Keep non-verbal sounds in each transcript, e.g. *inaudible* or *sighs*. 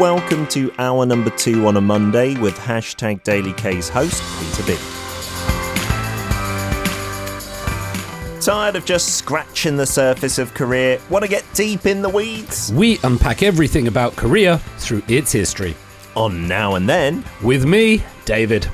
welcome to hour number two on a Monday with hashtag Daily K's host, Peter B. Tired of just scratching the surface of Korea? Want to get deep in the weeds? We unpack everything about Korea through its history. On Now and Then, With me, David.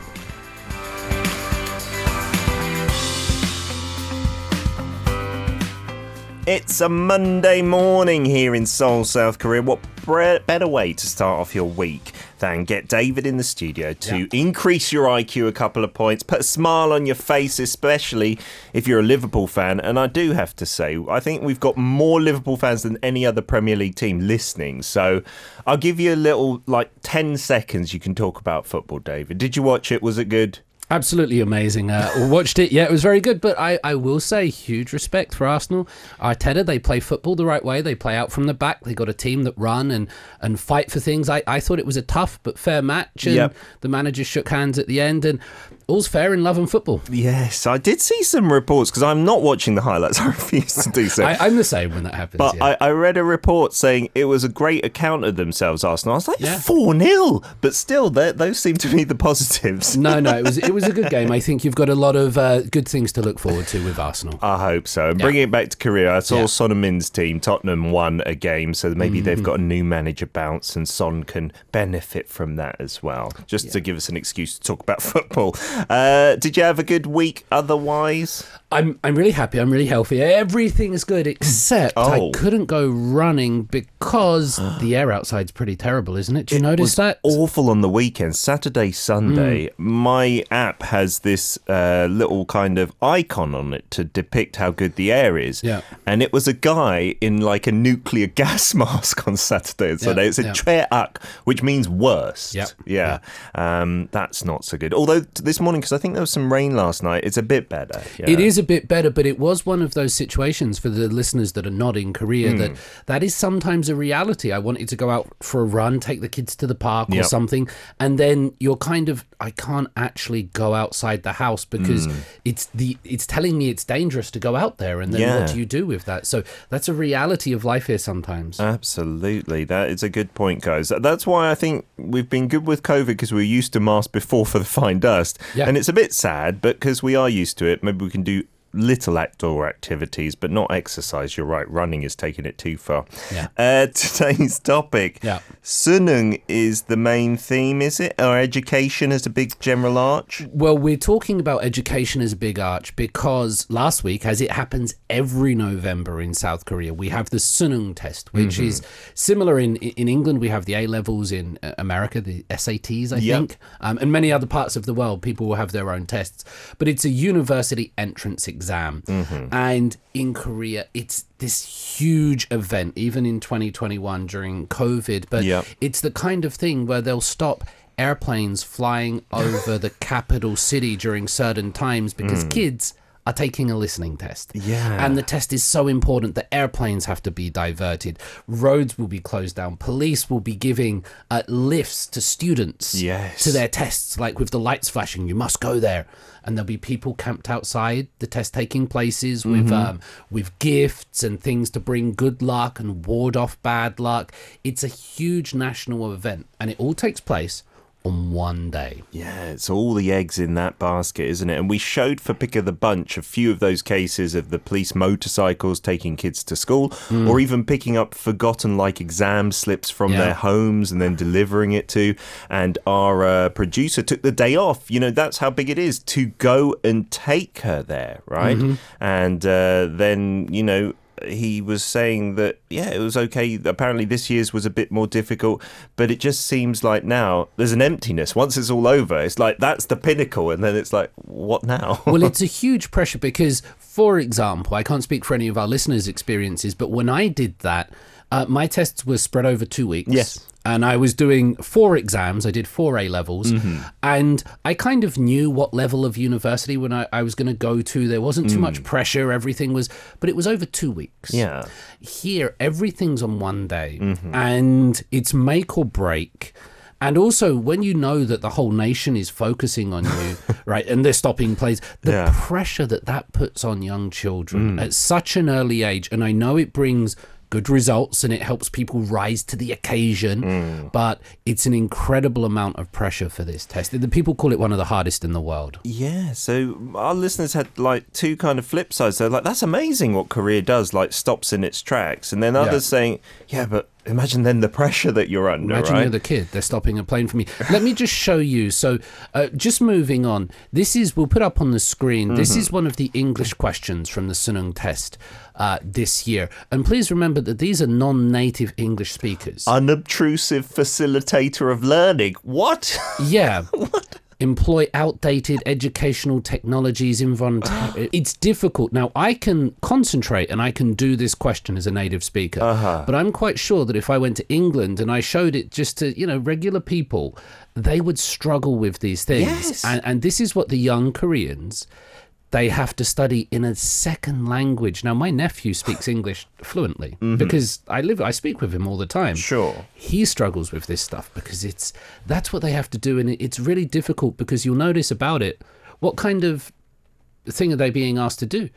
it's a Monday morning here in Seoul, South Korea. What better way to start off your week than get David in the studio to Yeah. increase your IQ a couple of points, put a smile on your face, especially if you're a Liverpool fan. And I do have to say, I think we've got more Liverpool fans than any other Premier League team listening. So I'll give you a little, like 10 seconds you can talk about football, David. Did you watch it? Was it good? Absolutely amazing. Uh, watched it. Yeah, it was very good. But I, I will say, huge respect for Arsenal. Arteta, they play football the right way. They play out from the back. They got a team that run and, and fight for things. I, I thought it was a tough but fair match. And Yep. the managers shook hands at the end. And all's fair in love and football. Yes, I did see some reports because I'm not watching the highlights. *laughs* I refuse to do so. I, I'm the same when that happens. But yeah. I, I read a report saying it was a great account of themselves, Arsenal. I was like, Yeah. 4 0. But still, those seem to be the positives. no, no, it was it was a good *laughs* game. I think you've got a lot of uh, good things to look forward to with Arsenal. I hope so. And bringing it back to Korea, I saw Yeah. Son Heung-min's team, Tottenham, won a game, so maybe they've Mm-hmm. got a new manager bounce, and Son can benefit from that as well. Just to give us an excuse to talk about *laughs* football. Uh, did you have a good week otherwise? I'm I'm really happy. I'm really healthy. Everything is good except Oh. I couldn't go running because *gasps* the air outside's pretty terrible, isn't it? Do you notice that? awful on the weekend, Saturday, Sunday. Mm. My app has this uh, little kind of icon on it to depict how good the air is. Yeah. And it was a guy in like a nuclear *laughs* gas mask on Saturday and Sunday. Yeah, It said yeah. 최악, which means worst. Yep, Yeah. Um, that's not so good. Although this morning, because I think there was some rain last night, it's a bit better. Yeah. It is a bit better, but it was one of those situations for the listeners that are not in Korea Hmm. that that is sometimes a reality. I wanted to go out for a run, take the kids to the park or something, and then you're kind of I can't actually go outside the house because Hmm. it's the it's telling me it's dangerous to go out there, and then Yeah. what do you do with that? So that's a reality of life here sometimes. Absolutely. That is a good point, guys. That's why I think we've been good with COVID because we were used to masks before for the fine dust. Yeah. And it's a bit sad, but because we are used to it, maybe we can do little outdoor activities, but not exercise. You're right. Running is taking it too far. Yeah. *laughs* Uh, today's topic. Yeah. Sunung is the main theme, is it? Or education as a big general arch? Well, we're talking about education as a big arch because last week, as it happens every November in South Korea, we have the Sunung test, which is similar in in England. We have the A levels in uh, America, the SATs, I Yep. think, um, and many other parts of the world. People will have their own tests, but it's a university entrance exam, Mm-hmm. and in Korea, it's this huge event, even in 2021 during COVID. But Yep. it's the kind of thing where they'll stop airplanes flying over the capital city during certain times because mm. kids are taking a listening test. Yeah. And the test is so important that airplanes have to be diverted, roads will be closed down, police will be giving uh, lifts to students Yes. to their tests, like with the lights flashing, you must go there. And there'll be people camped outside the test taking places with um, with gifts and things to bring good luck and ward off bad luck. It's a huge national event, and it all takes place on one day. Yeah, it's all the eggs in that basket, isn't it? And we showed for pick of the bunch a few of those cases of the police motorcycles taking kids to school, or even picking up forgotten like exam slips from Yeah. their homes and then delivering it to. And our uh, producer took the day off. You know, that's how big it is to go and take her there, right? And uh, then, you know, he was saying that yeah it was okay apparently this year's was a bit more difficult but it just seems like now there's an emptiness once it's all over it's like that's the pinnacle and then it's like what now *laughs* well, it's a huge pressure because, for example, I can't speak for any of our listeners' experiences, but when I did that, uh, my tests were spread over two weeks. Yes. And I was doing four exams. I did four A levels. Mm-hmm. And I kind of knew what level of university when I, I was going to go to. There wasn't too mm. much pressure. Everything was, but it was over two weeks. yeah Here, everything's on one day mm-hmm. and it's make or break. And also, when you know that the whole nation is focusing on you, *laughs* right, and they're stopping plays, the Yeah. pressure that that puts on young children mm. at such an early age, and I know it brings good results and it helps people rise to the occasion. But it's an incredible amount of pressure for this test. The people call it one of the hardest in the world. Yeah, so our listeners had like two kind of flip sides. They're like, that's amazing what Korea does, like stops in its tracks. And then others saying, yeah, but imagine then the pressure that you're under, Imagine right? you're the kid. They're stopping a plane for me. Let me just show you. So, uh, just moving on. This is we'll put up on the screen. This Mm-hmm. is one of the English questions from the Sunung test uh, this year. And please remember that these are non-native English speakers. Unobtrusive facilitator of learning. What? yeah. *laughs* what? Employ outdated educational technologies involuntarily. *gasps* it's difficult. Now, I can concentrate and I can do this question as a native speaker, but I'm quite sure that if I went to England and I showed it just to, you know, regular people, they would struggle with these things. Yes. And, and this is what the young Koreans. They have to study in a second language. Now, my nephew speaks English fluently *sighs* mm-hmm. because I live, I speak with him all the time Sure. he struggles with this stuff because it's that's what they have to do and it's really difficult because you'll notice about it what kind of thing are they being asked to do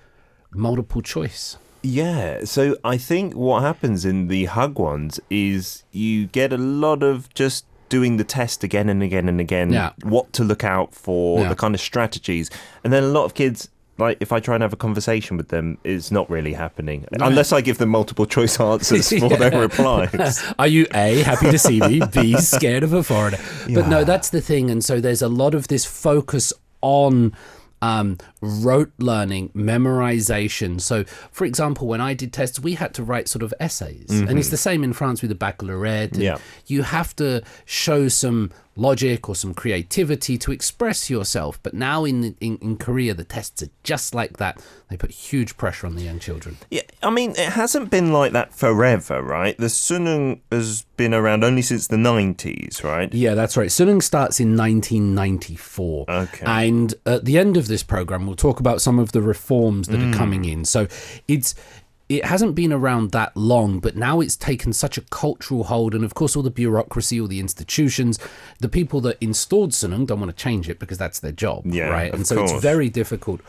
multiple choice Yeah, so I think what happens in the hagwons is you get a lot of just doing the test again and again and again, Yeah. what to look out for, Yeah. the kind of strategies. And then a lot of kids, like if I try and have a conversation with them, it's not really happening. Unless I give them multiple choice answers *laughs* for their replies. *laughs* Are you A, happy to see me, B, *laughs* scared of a foreigner? But no, that's the thing. And so there's a lot of this focus on um, rote learning, memorization. So, for example, when I did tests, we had to write sort of essays. And it's mm-hmm. the same in France with the baccalaureate. Yeah. You have to show some logic or some creativity to express yourself. But now in, in, in Korea, the tests are just like that. They put huge pressure on the young children. Yeah, I mean, it hasn't been like that forever, right? The Sunung has been around only since the 90s, right? Yeah, that's right. Sunung starts in 1994. Okay. And at the end of this program, we'll talk about some of the reforms that are mm. coming in. So it's it hasn't been around that long, but now it's taken such a cultural hold, and of course, all the bureaucracy, all the institutions, the people that installed Sunung don't want to change it because that's their job, Yeah, right? And so it's very difficult.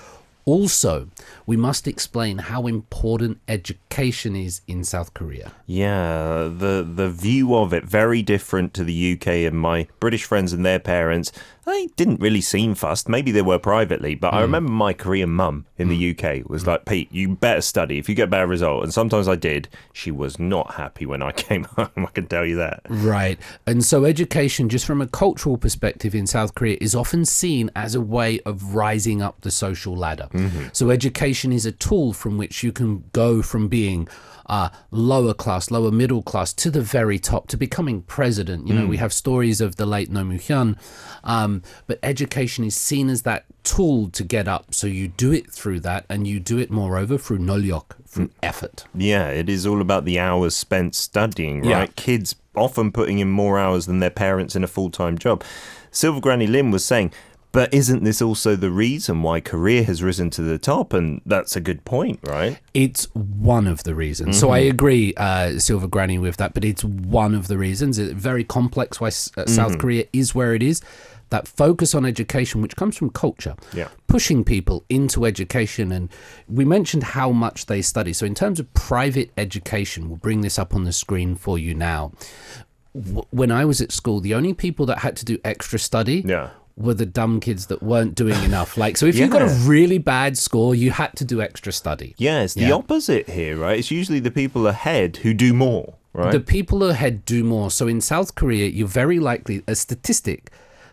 Also, we must explain how important education is in South Korea. Yeah, the the view of it very different to the UK and my British friends and their parents. They didn't really seem fussed. Maybe they were privately, but I hmm. remember my Korean mum in the hmm. UK was hmm. like, "Pete, you better study if you get a better result." And sometimes I did. She was not happy when I *laughs* came home. I can tell you that. Right. And so education, just from a cultural perspective in South Korea, is often seen as a way of rising up the social ladder. Mm-hmm. So education is a tool from which you can go from being uh, lower class, lower middle class to the very top to becoming president. You know, we have stories of the late Roh Moo-hyun, um, but education is seen as that tool to get up. So you do it through that, and you do it moreover through nolyok, through effort. Yeah, it is all about the hours spent studying, Yeah. right? Kids often putting in more hours than their parents in a full time job. Silver Granny Lim was saying, but isn't this also the reason why Korea has risen to the top? And that's a good point, right? It's one of the reasons. So I agree, uh, Silver Granny, with that, but it's one of the reasons. It's very complex why S- uh, South Korea is where it is. That focus on education, which comes from culture, Yeah. pushing people into education. And we mentioned how much they study. So, in terms of private education, we'll bring this up on the screen for you now. W- when I was at school, the only people that had to do extra study Yeah. Were the dumb kids that weren't doing enough. Like, so if you got a really bad score, you had to do extra study. Yeah, it's the Yeah. opposite here, right? It's usually the people ahead who do more, right? The people ahead do more. So in South Korea, you're very likely, a statistic,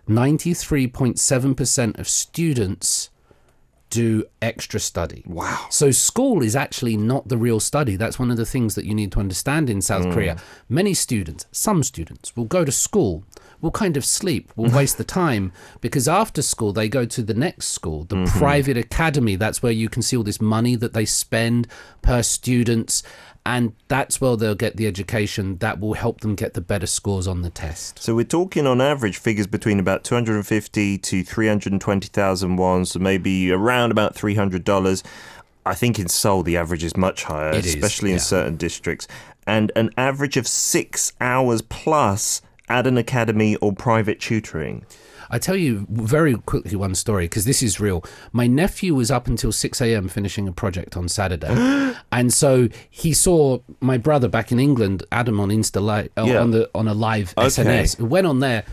93.7% of students do extra study. wow. So school is actually not the real study. That's one of the things that you need to understand in South hmm. Korea. Many students, some students, will go to school, will kind of sleep, We'll waste the time because after school they go to the next school, the mm-hmm. private academy. That's where you can see all this money that they spend per students. And that's where they'll get the education that will help them get the better scores on the test. So we're talking on average figures between about 250 to 320,000 won, so maybe around about $300. I think in Seoul the average is much higher, It is, especially in yeah. certain districts. And an average of six hours plus at an academy or private tutoring. I tell you very quickly one story because this is real. My nephew was up until 6 a.m. finishing a project on Saturday. *gasps* and so he saw my brother back in England, Adam, on Insta Live, uh, Yeah. on, the, on a live Okay. SNS. Went on there.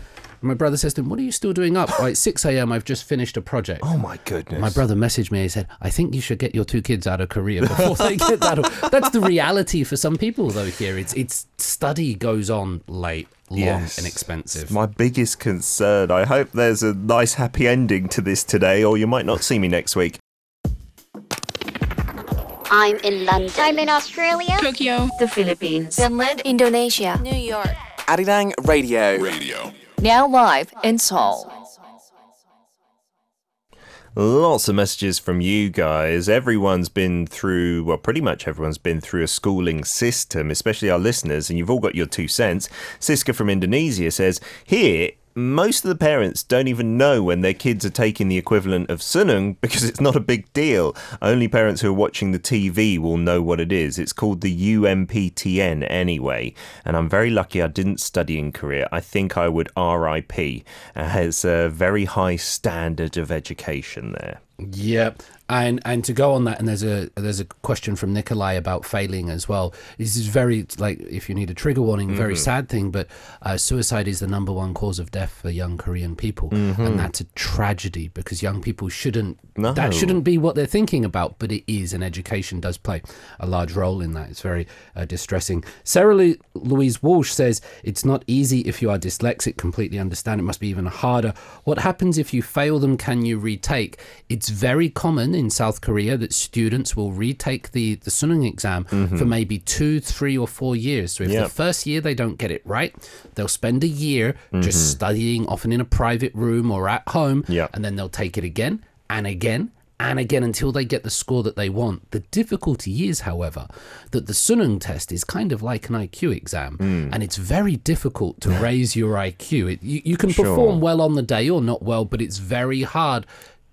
And my brother says to him, What are you still doing up? Like 6 a.m., I've just finished a project. Oh my goodness. My brother messaged me. He said, "I think you should get your two kids out of Korea before they get that." *laughs* That's the reality for some people, though. Here, it's it's study goes on late, long, Yes. and expensive. My biggest concern. I hope there's a nice happy ending to this today, or you might not see me next week. I'm in London. I'm in Australia. Tokyo, the Philippines. Finland. Indonesia. New York. Arirang Radio. Radio. Now live in Seoul. Lots of messages from you guys. Everyone's been through, well, pretty much everyone's been through a schooling system, especially our listeners, and you've all got your two cents. Siska from Indonesia says, Here, most of the parents don't even know when their kids are taking the equivalent of sunung because it's not a big deal. Only parents who are watching the TV will know what it is. It's called the UMPTN anyway. And I'm very lucky I didn't study in Korea. I think I would RIP. It has a very high standard of education there. Yep. And and to go on that, and there's a there's a question from Nikolai about failing as well. This is very like if you need a trigger warning, very sad thing, but uh, suicide is the number one cause of death for young Korean people, and that's a tragedy because young people shouldn't No. that shouldn't be what they're thinking about, but it is, and education does play a large role in that. It's very uh, distressing. Sarah Lu- Louise Walsh says it's not easy if you are dyslexic. Completely understand. It must be even harder. What happens if you fail them? Can you retake? It's very common in South Korea that students will retake the the Sunung exam mm-hmm. for maybe two, three, or four years. So if Yeah. the first year they don't get it right, they'll spend a year just mm-hmm. studying, often in a private room or at home, Yeah. and then they'll take it again and again and again until they get the score that they want. The difficulty is, however, that the Sunung test is kind of like an IQ exam, mm. and it's very difficult to *laughs* raise your IQ. It, you, you can Sure. perform well on the day or not well, but it's very hard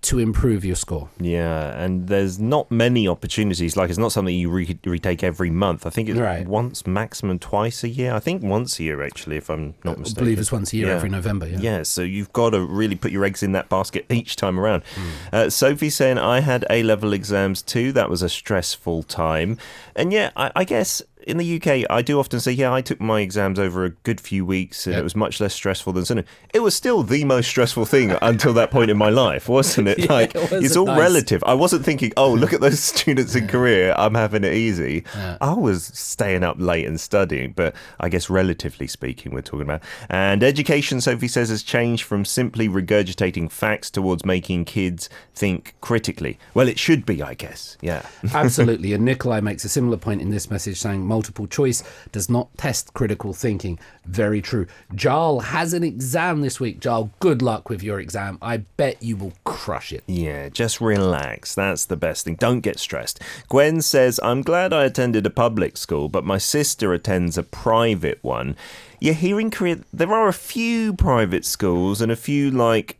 to improve your score. Yeah, and there's not many opportunities. Like, it's not something you re- retake every month. I think it's Right. once, maximum twice a year. I think once a year, actually, if I'm not I mistaken. believe it's once a year, Yeah. every November. Yeah. Yeah, so you've got to really put your eggs in that basket each time around. Uh, Sophie saying, I had A level exams too. That was a stressful time. And yeah, I, I guess in the UK, I do often say, yeah, I took my exams over a good few weeks and Yep. it was much less stressful than Sunung. It was still the most stressful thing until that point in my life, wasn't it? *laughs* Yeah, like, it wasn't it's all nice. relative. I wasn't thinking, oh, look at those *laughs* students in Korea. I'm having it easy. I was staying up late and studying, but I guess relatively speaking, we're talking about. And education, Sophie says, has changed from simply regurgitating facts towards making kids think critically. Well, it should be, I guess. Yeah. *laughs* Absolutely. And Nikolai makes a similar point in this message saying multiple choice does not test critical thinking. Very true. Jarl has an exam this week. Jarl, good luck with your exam. I bet you will crush it. Yeah, just relax. That's the best thing. Don't get stressed. Gwen says, I'm glad I attended a public school, but my sister attends a private one. Yeah, here in Korea, there are a few private schools and a few, like,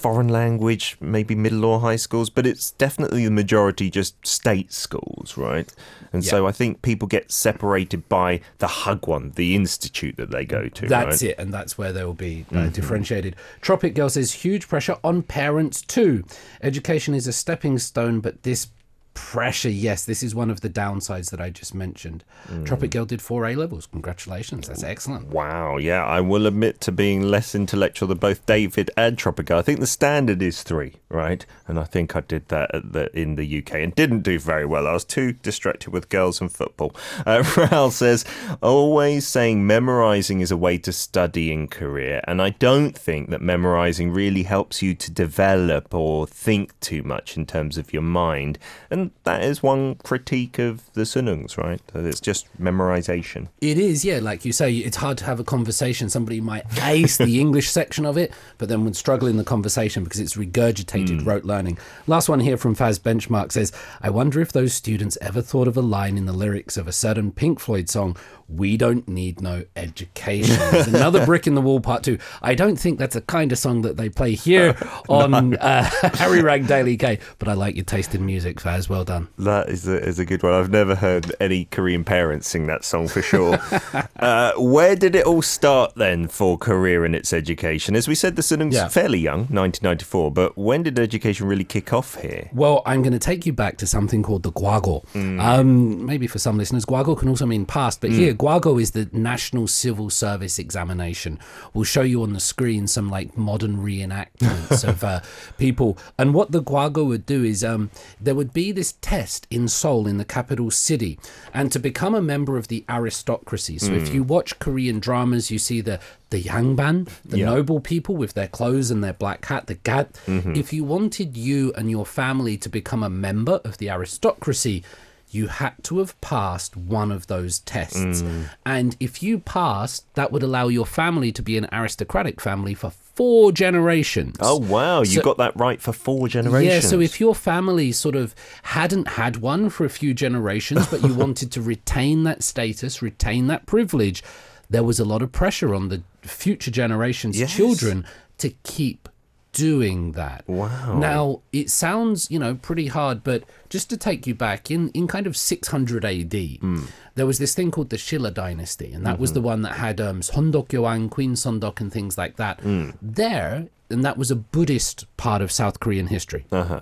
foreign language, maybe middle or high schools, but it's definitely the majority just state schools, right? And so I think people get separated by the hagwon, the institute that they go to. That's right? it, and that's where they will be uh, differentiated. Tropic Girl says huge pressure on parents too. Education is a stepping stone, but this pressure, yes, this is one of the downsides that I just mentioned. Tropic Girl did four A levels. Congratulations, that's excellent. Wow, yeah, I will admit to being less intellectual than both David and Tropic Girl. I think the standard is three, right? And I think I did that at the, in the UK and didn't do very well. I was too distracted with girls and football. Uh, *laughs* Raul says, always saying memorizing is a way to study in Korea. And I don't think that memorizing really helps you to develop or think too much in terms of your mind. And that is one critique of the Sunungs, right? That it's just memorization. It is, yeah. Like you say, it's hard to have a conversation. Somebody might ace the English *laughs* section of it, but then would struggle in the conversation because it's regurgitated hmm. rote learning. Last one here from Faz Benchmark says, I wonder if those students ever thought of a line in the lyrics of a certain Pink Floyd song we don't need no education. Another brick in the wall, part two. I don't think that's a kind of song that they play here *laughs* on uh, *laughs* Arirang Daily K, but I like your taste in music, Faz. Well done. That is a, is a good one. I've never heard any Korean parents sing that song for sure. *laughs* uh, where did it all start then for Korea and its education? As we said, the Sunung's Yeah. fairly young, 1994, but when did education really kick off here? Well, I'm going to take you back to something called the Gwageo. Mm. Um, maybe for some listeners, Gwageo can also mean past, but here, Gwageo is the National Civil Service Examination. We'll show you on the screen some like modern reenactments of uh, *laughs* people. And what the Gwageo would do is um, there would be this test in Seoul, in the capital city, and to become a member of the aristocracy. So if you watch Korean dramas, you see the the yangban, the Yeah. noble people with their clothes and their black hat, the gat. If you wanted you and your family to become a member of the aristocracy, you had to have passed one of those tests. Mm. And if you passed, that would allow your family to be an aristocratic family for four generations. Oh, wow. You got that right for four generations. Yeah, so if your family sort of hadn't had one for a few generations, but you *laughs* wanted to retain that status, retain that privilege, there was a lot of pressure on the future generations' Yes. children to keep doing that. Wow. Now, it sounds, you know, pretty hard, but just to take you back, in, in kind of 600 AD, Hmm. there was this thing called the Shilla dynasty, and that was the one that had um, Sondok Yoang, Queen Sondok, and things like that. Hmm. There, and that was a Buddhist part of South Korean history uh-huh.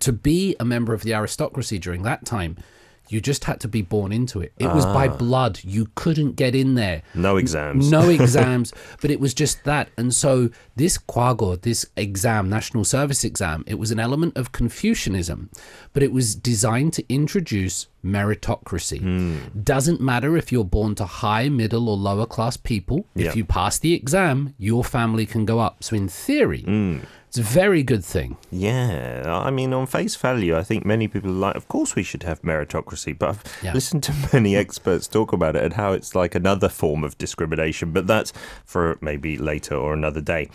to be a member of the aristocracy during that time, you just had to be born into it. It was by blood. You couldn't get in there. No exams. No *laughs* exams, but it was just that. And so this gwageo, this exam, national service exam, it was an element of Confucianism, but it was designed to introduce meritocracy. Hmm. Doesn't matter if you're born to high, middle, or lower class people. Yeah. If you pass the exam, your family can go up. So in theory, Hmm. It's a very good thing. Yeah, I mean, on face value, I think many people are like, of course we should have meritocracy, but I've Yeah. listened to *laughs* many experts talk about it and how it's like another form of discrimination, but that's for maybe later or another day.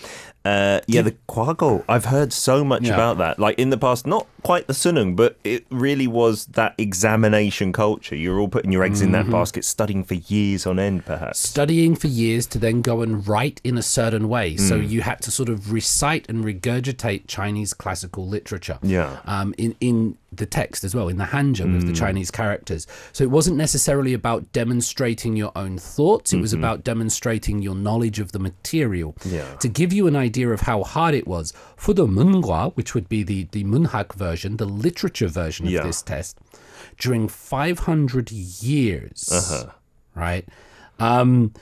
Uh, yeah, the Gwageo, I've heard so much Yeah. about that. Like in the past, not quite the Sunung, but it really was that examination culture. You're all putting your eggs in Mm-hmm. that basket, studying for years on end, perhaps. studying for years to then go and write in a certain way. So you had to sort of recite and regurgitate Chinese classical literature. Yeah. Um, in in the text as well, in the hanja with the hmm. Chinese characters. So it wasn't necessarily about demonstrating your own thoughts. It was mm-hmm. about demonstrating your knowledge of the material. Yeah. To give you an idea of how hard it was, for the Mungwa, which would be the, the Munhak version, the literature version of Yeah. this test, during 500 years, uh-huh. right? Um,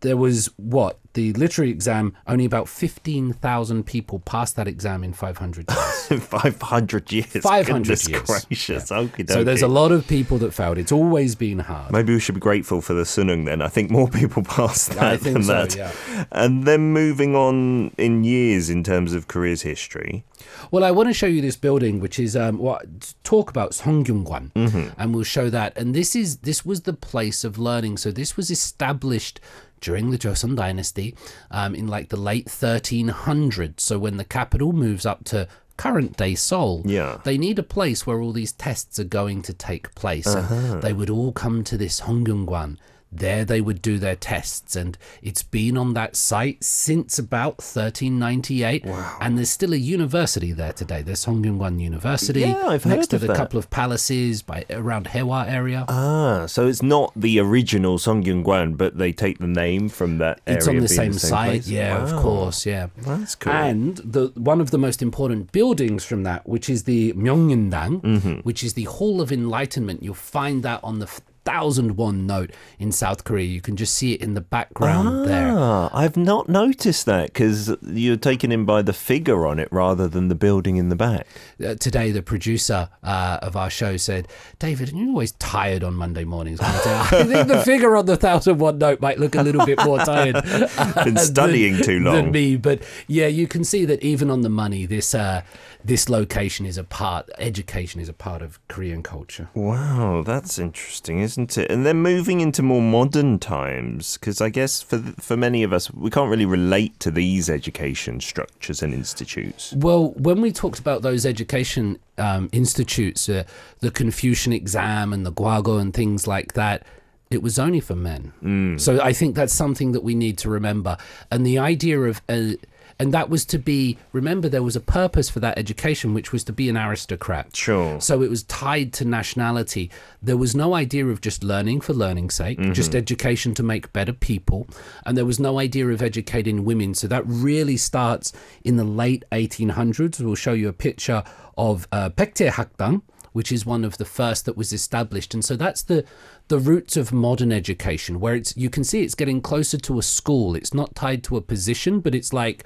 there was what the literary exam. Only about fifteen thousand people passed that exam in five hundred years. *laughs* 500 years. 500 Goodness years. gracious. Okey so there's a lot of people that failed. It's always been hard. Maybe we should be grateful for the Sunung then. I think more *laughs* people passed that I think than so, that. yeah. And then moving on in years in terms of Korea's history. Well, I want to show you this building, which is um, what talk about Sungkyunkwan, and we'll show that. And this is this was the place of learning. So this was established during the Joseon Dynasty, um, in like the late 1300s. So when the capital moves up to current day Seoul, Yeah. they need a place where all these tests are going to take place. And they would all come to this Sungkyunkwan. There they would do their tests, and it's been on that site since about 1398. Wow. And there's still a university there today. There's Sungkyunkwan University Yeah, I've next heard to the that. couple of palaces by around Hyehwa area. Ah, so it's not the original Sungkyunkwan, but they take the name from that area. it's on the being same, site, place? yeah, of course, yeah. That's cool. And the one of the most important buildings from that, which is the Myeongnyundang, Mm-hmm. which is the Hall of Enlightenment. You'll find that on the f- thousand one note in South Korea. You can just see it in the background there. Ah, I've not noticed that because you're taken in by the figure on it rather than the building in the back. Uh, today, the producer uh, of our show said, "David, are you're always tired on Monday mornings." *laughs* I think the figure on the thousand one note might look a little bit more tired. *laughs* Been *laughs* studying than, too long. than me. But yeah, you can see that even on the money, this uh, this location is a part. Education is a part of Korean culture. Wow, that's interesting, isn't it? And then moving into more modern times, because I guess for for many of us, we can't really relate to these education structures and institutes. Well, when we talked about those education um, institutes, uh, the Confucian exam and the Gwageo and things like that, it was only for men. So I think that's something that we need to remember. And the idea of, uh, and that was to be, remember, there was a purpose for that education, which was to be an aristocrat. Sure. So it was tied to nationality. There was no idea of just learning for learning's sake, just education to make better people. And there was no idea of educating women. So that really starts in the late 1800s. We'll show you a picture of uh, Baejae Hakdang, which is one of the first that was established. And so that's the the roots of modern education, where it's you can see it's getting closer to a school. It's not tied to a position, but it's like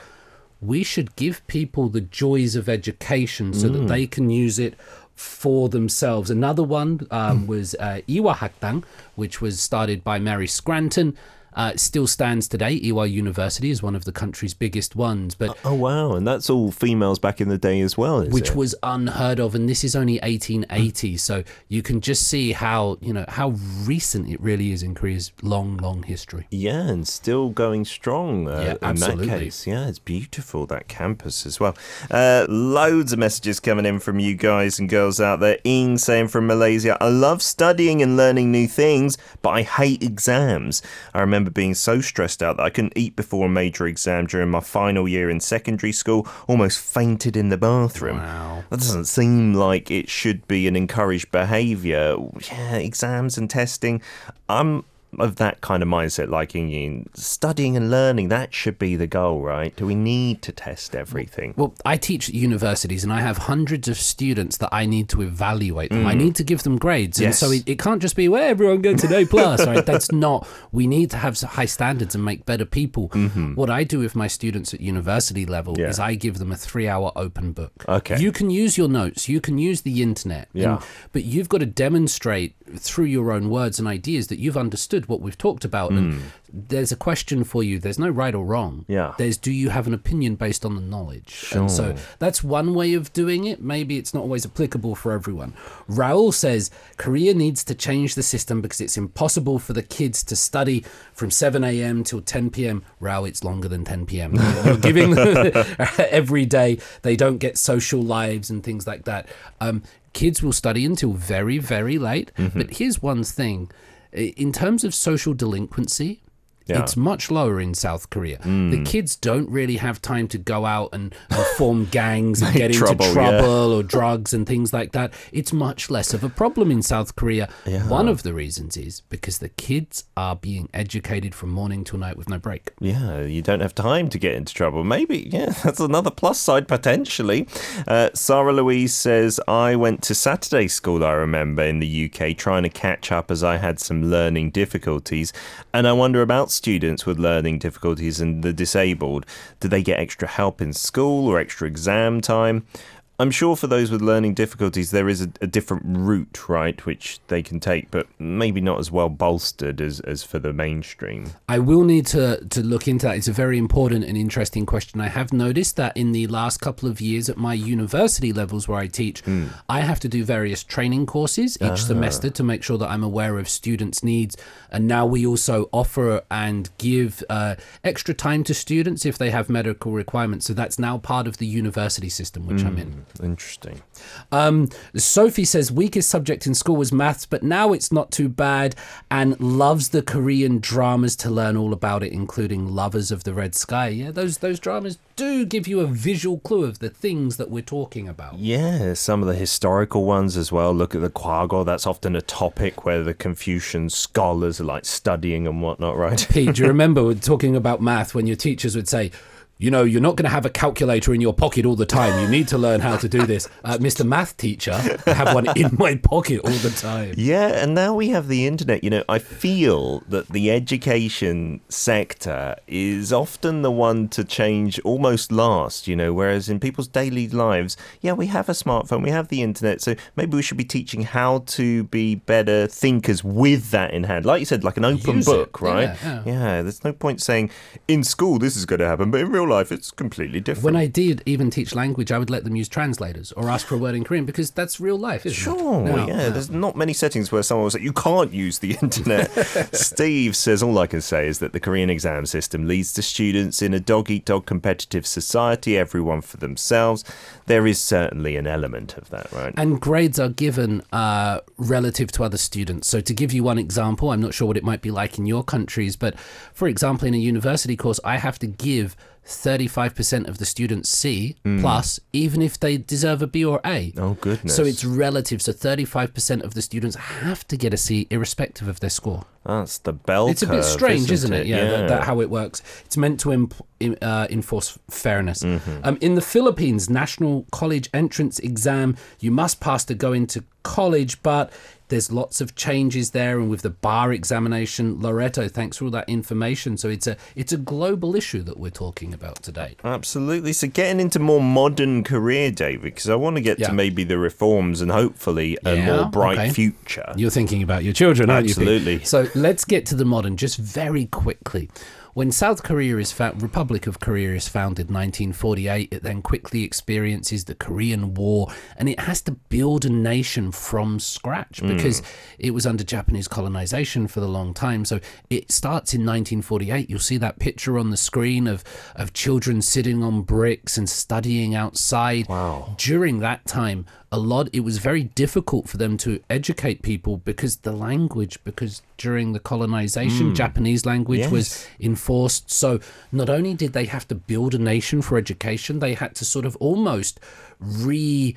we should give people the joys of education so that they can use it for themselves. Another one um, was uh, Ewha Hakdang, which was started by Mary Scranton. Uh, still stands today. Ewha University is one of the country's biggest ones, but Oh wow, and that's all females back in the day as well, is which it? was unheard of and this is only 1880 so you can just see how you know how recent it really is in korea's long long history Yeah, and still going strong uh, Yeah, in absolutely. that case. Yeah, it's beautiful, that campus as well. Uh, loads of messages coming in from you guys and girls out there. Ing saying from Malaysia, I love studying and learning new things, but I hate exams. I remember being so stressed out that I couldn't eat before a major exam during my final year in secondary school, almost fainted in the bathroom. Wow. That doesn't seem like it should be an encouraged behaviour. Yeah, exams and testing. I'm of that kind of mindset, like in studying and learning. That should be the goal, right? Do we need to test everything? well i teach at universities and i have hundreds of students that i need to evaluate them i mm. need to give them grades and so it, it can't just be well everyone gets an a plus right that's not we need to have high standards and make better people mm-hmm. what i do with my students at university level Yeah. is i give them a three hour open book Okay. you can use your notes you can use the internet and- Yeah. but you've got to demonstrate through your own words and ideas that you've understood what we've talked about and there's a question for you. There's no right or wrong. Yeah. there's do you have an opinion based on the knowledge? And so that's one way of doing it. Maybe it's not always applicable for everyone. Raul says korea needs to change the system because it's impossible for the kids to study from 7 a.m till 10 p.m raul it's longer than 10 p.m you're *laughs* giving them *laughs* every day. They don't get social lives and things like that. Um, kids will study until very very late. But here's one thing Uh, in terms of social delinquency Yeah. it's much lower in South Korea. The kids don't really have time to go out and, and form *laughs* gangs and get into Trouble, yeah. or drugs and things like that. It's much less of a problem in South Korea. One of the reasons is because the kids are being educated from morning till night with no break. Yeah, you don't have time to get into trouble. Maybe, yeah, *laughs* that's another plus side potentially. Uh, Sarah Louise says, I went to Saturday school, I remember, in the UK, trying to catch up as I had some learning difficulties. And I wonder about students with learning difficulties and the disabled. Do they get extra help in school or extra exam time? I'm sure for those with learning difficulties, there is a, a different route, right, which they can take, but maybe not as well bolstered as, as for the mainstream. I will need to, to look into that. It's a very important and interesting question. I have noticed that in the last couple of years at my university levels where I teach, hmm. I have to do various training courses each ah. semester to make sure that I'm aware of students' needs. And now we also offer and give uh, extra time to students if they have medical requirements. So that's now part of the university system, which I'm hmm. in. Interesting. Um, Sophie says weakest subject in school was maths, but now it's not too bad, and loves the Korean dramas to learn all about it, including Lovers of the Red Sky. Yeah, those those dramas do give you a visual clue of the things that we're talking about. Yeah, some of the historical ones as well. Look at the Gwageo. That's often a topic where the Confucian scholars are like studying and whatnot, right? Pete, do you *laughs* remember we're talking about math when your teachers would say? You know, you're not going to have a calculator in your pocket all the time. You need to learn how to do this. Uh, Mr. Math teacher, I have one in my pocket all the time. Yeah, and now we have the internet. You know, I feel that the education sector is often the one to change almost last, you know, whereas in people's daily lives, yeah, we have a smartphone, we have the internet, so maybe we should be teaching how to be better thinkers with that in hand. Like you said, like an open Use it. book, right? Yeah, yeah. there's no point saying in school this is going to happen, but in real life, it's completely different. When I did even teach language, I would let them use translators or ask for a word in Korean because that's real life, isn't it? Sure, No, yeah. no. There's not many settings where someone will say you can't use the internet. *laughs* Steve says all I can say is that the Korean exam system leads to students in a dog eat dog competitive society, everyone for themselves. There is certainly an element of that, right? And grades are given uh, relative to other students. So, to give you one example, I'm not sure what it might be like in your countries, but for example, in a university course, I have to give 35% of the students C plus, even if they deserve a B or A. Oh, goodness. So, it's relative. So, 35% of the students have to get a C irrespective of their score. That's the bell It's a bit strange, isn't it? Yeah, Yeah. That, that how it works. It's meant to imp- uh, enforce fairness. Mm-hmm. Um, in the Philippines, national college entrance exam, you must pass to go into college, but there's lots of changes there, and with the bar examination, loretto thanks for all that information. So it's a it's a global issue that we're talking about today. Absolutely. So getting into more modern Korea, David, because I want to get Yeah. to maybe the reforms and hopefully a Yeah, more bright okay. future. You're thinking about your children, aren't you? Absolutely. So let's get to the modern just very quickly. When South Korea is found, Republic of Korea is founded 1948, it then quickly experiences the Korean War, and it has to build a nation from scratch hmm. because it was under Japanese colonization for the long time. So it starts in 1948. You'll see that picture on the screen of of children sitting on bricks and studying outside. Wow. During that time, a lot it was very difficult for them to educate people because the language because during the colonization hmm. japanese language was enforced. So not only did they have to build a nation for education they had to sort of almost re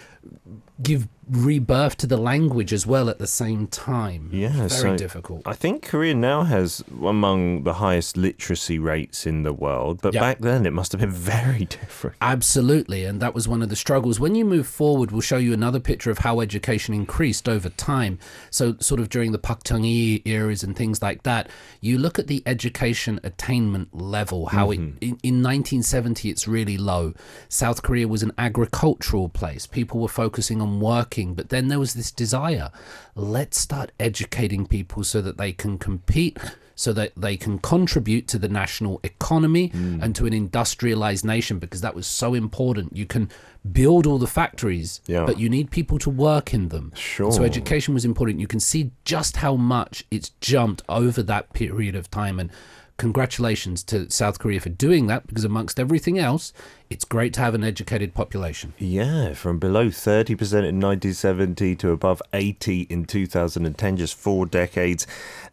give rebirth to the language as well at the same time Yeah, very so difficult I think Korea now has among the highest literacy rates in the world, but Yeah. back then it must have been *laughs* very different. Absolutely, and that was one of the struggles. When you move forward, we'll show you another picture of how education increased over time. So, sort of during the Pak Chung-hee eras and things like that, you look at the education attainment level. How it mm-hmm. in, in 1970 it's really low. South Korea was an agricultural place. People were focusing on working, but then there was this desire: let's start educating people so that they can compete so that they can contribute to the national economy mm. and to an industrialized nation because that was so important. You can build all the factories, Yeah. but you need people to work in them. Sure. So education was important. You can see just how much it's jumped over that period of time and congratulations to South Korea for doing that because amongst everything else, it's great to have an educated population. Yeah, from below 30% in 1970 to above 80 in 2010, just four decades.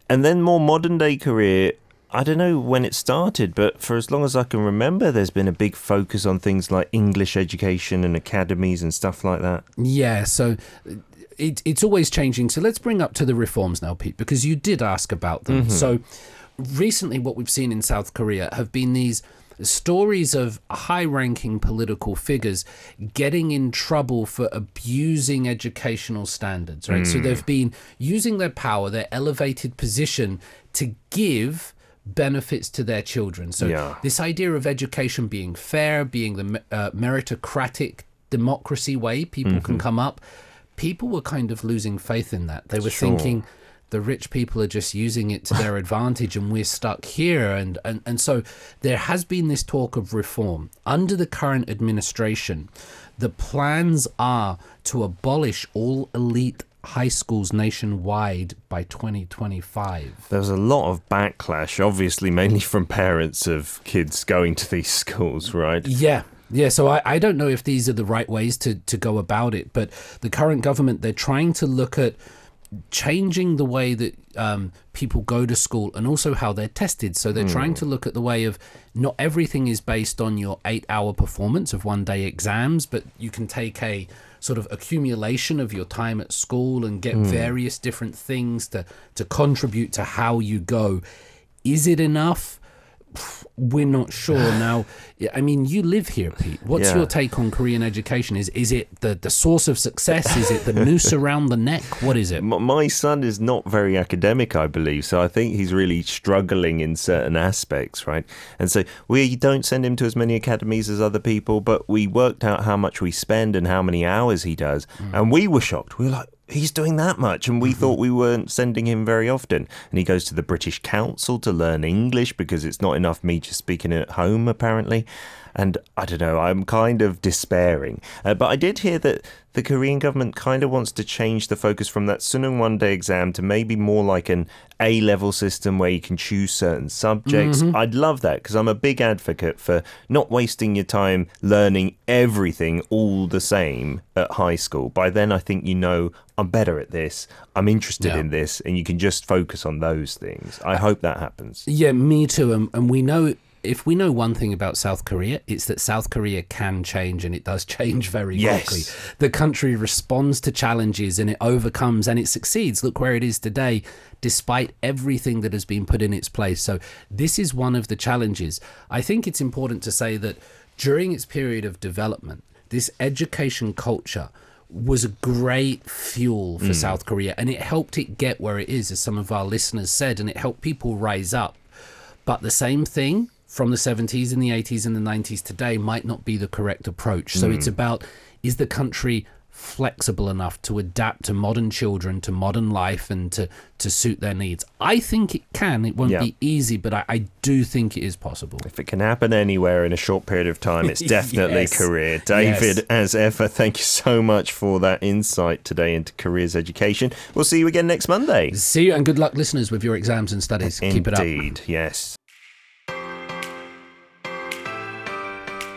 And then more modern day Korea. I don't know when it started, but for as long as I can remember, there's been a big focus on things like English education and academies and stuff like that. Yeah, so it, it's always changing. So let's bring up to the reforms now, Pete, because you did ask about them. Mm-hmm. So recently, what we've seen in South Korea have been these stories of high ranking political figures getting in trouble for abusing educational standards, right? So they've been using their power, their elevated position to give benefits to their children. So Yeah. this idea of education being fair, being the uh, meritocratic democracy way people can come up, people were kind of losing faith in that. They were Sure. thinking the rich people are just using it to their *laughs* advantage and we're stuck here and, and and so there has been this talk of reform under the current administration the plans are to abolish all elite high schools nationwide by 2025 There was a lot of backlash, obviously, mainly from parents of kids going to these schools, right? Yeah. Yeah, so I, I don't know if these are the right ways to, to go about it, but the current government, they're trying to look at changing the way that um, people go to school and also how they're tested. So they're trying to look at the way of not everything is based on your eight hour performance of one day exams, but you can take a sort of accumulation of your time at school and get various different things to, to contribute to how you go. Is it enough? We're not sure *sighs* now. I mean, you live here, Pete. What's Yeah. your take on Korean education? Is is it the, the source of success? Is it the noose *laughs* around the neck? What is it? My son is not very academic, I believe, so I think he's really struggling in certain aspects, right? And so we don't send him to as many academies as other people, but we worked out how much we spend and how many hours he does, hmm. and we were shocked. We were like, he's doing that much, and we mm-hmm. thought we weren't sending him very often. And he goes to the British Council to learn English because it's not enough me just speaking at home, apparently. And I don't know, I'm kind of despairing. Uh, but I did hear that the Korean government kind of wants to change the focus from that Sunung one day exam to maybe more like an A level system where you can choose certain subjects. I'd love that because I'm a big advocate for not wasting your time learning everything all the same at high school. By then, I think you know I'm better at this, I'm interested Yeah. in this, and you can just focus on those things. I hope that happens. Yeah, me too. And, and we know if we know one thing about South Korea, it's that South Korea can change and it does change very Yes. quickly. The country responds to challenges and it overcomes and it succeeds. Look where it is today, despite everything that has been put in its place. So, this is one of the challenges. I think it's important to say that during its period of development, this education culture was a great fuel for hmm. South Korea and it helped it get where it is, as some of our listeners said, and it helped people rise up. But the same thing from the 70s and the 80s and the 90s today might not be the correct approach. So it's hmm. about is the country flexible enough to adapt to modern children, to modern life, and to, to suit their needs? I think it can. It won't Yeah. be easy, but I, I do think it is possible. If it can happen anywhere in a short period of time, it's *laughs* definitely Yes. Korea. David, Yes. as ever, thank you so much for that insight today into Korea's education. We'll see you again next Monday. See you and good luck, listeners, with your exams and studies. Keep it up. Indeed, yes.